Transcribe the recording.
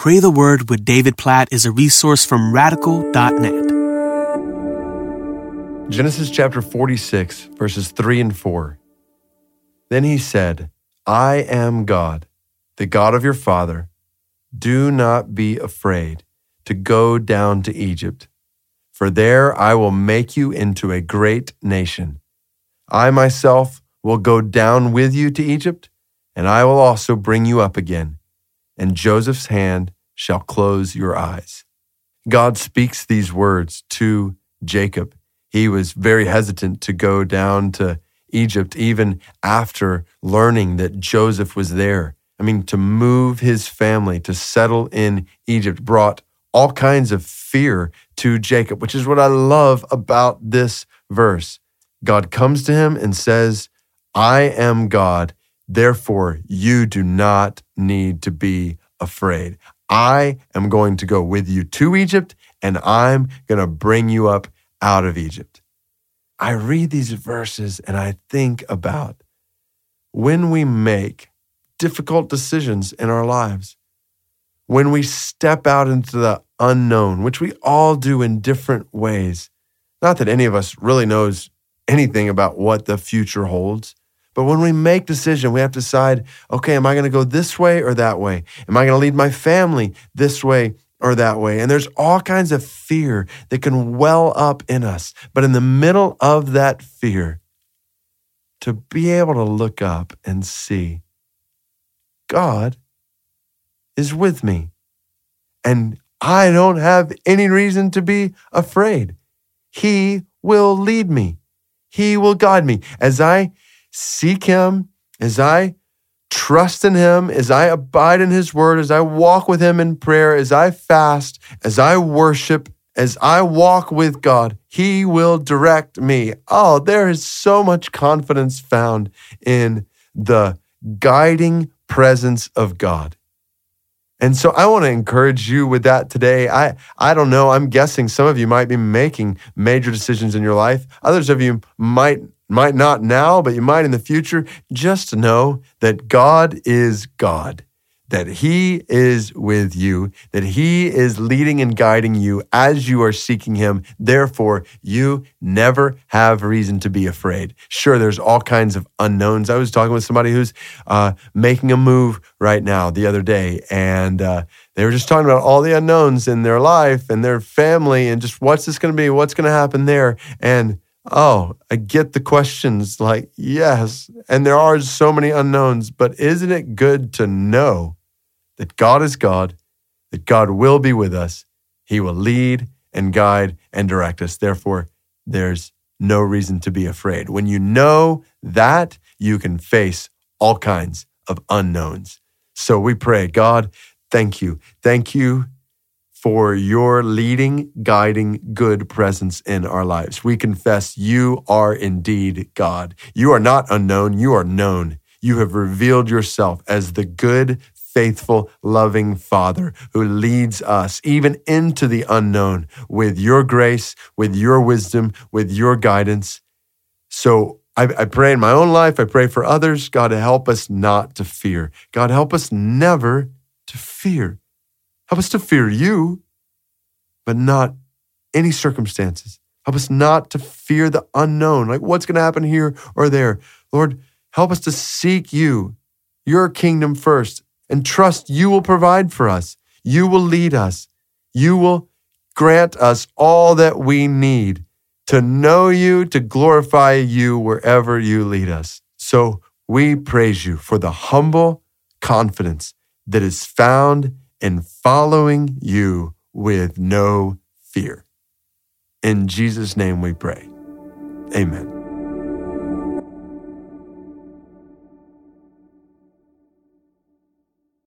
Pray the Word with David Platt is a resource from radical.net. Genesis chapter 46, verses 3 and 4. Then he said, I am God, the God of your father. Do not be afraid to go down to Egypt, for there I will make you into a great nation. I myself will go down with you to Egypt, and I will also bring you up again, and Joseph's hand shall close your eyes. God speaks these words to Jacob he was very hesitant to go down to Egypt, even after learning that Joseph was there. I mean, to move his family to settle in Egypt brought all kinds of fear to Jacob, which is what I love about this verse. God comes to him and says, I am God, therefore you do not need to be afraid. I am going to go with you to Egypt, and I'm going to bring you up out of Egypt. I read these verses and I think about when we make difficult decisions in our lives, when we step out into the unknown, which we all do in different ways. Not that any of us really knows anything about what the future holds, but when we make decision, we have to decide, okay, am I going to go this way or that way? Am I going to lead my family this way or that way. And there's all kinds of fear that can well up in us. But in the middle of that fear, to be able to look up and see God is with me. And I don't have any reason to be afraid. He will lead me. He will guide me as I seek Him, as I trust in Him, as I abide in His word, as I walk with Him in prayer, as I fast, as I worship, as I walk with God, He will direct me. Oh, there is so much confidence found in the guiding presence of God. And so I want to encourage you with that today. I, I don't know. I'm guessing some of you might be making major decisions in your life. Others of you might might not now, but you might in the future. Just know that God is God, that He is with you, that He is leading and guiding you as you are seeking Him. Therefore, you never have reason to be afraid. Sure, there's all kinds of unknowns. I was talking with somebody who's uh, making a move right now the other day, and uh, they were just talking about all the unknowns in their life and their family and just what's this going to be, what's going to happen there. And Oh, I get the questions like, yes, and there are so many unknowns, but isn't it good to know that God is God, that God will be with us? He will lead and guide and direct us. Therefore, there's no reason to be afraid. When you know that, you can face all kinds of unknowns. So we pray, God, thank you. Thank you for your leading, guiding, good presence in our lives. We confess you are indeed God. You are not unknown, you are known. You have revealed yourself as the good, faithful, loving Father who leads us even into the unknown with your grace, with your wisdom, with your guidance. So I, I, pray in my own life, I pray for others. God, help us not to fear. God, help us never to fear. Help us to fear you, but not any circumstances. Help us not to fear the unknown, like what's going to happen here or there. Lord, help us to seek you, your kingdom first, and trust you will provide for us. You will lead us. You will grant us all that we need to know you, to glorify you wherever you lead us. So we praise you for the humble confidence that is found in following you with no fear. In Jesus' name we pray. Amen.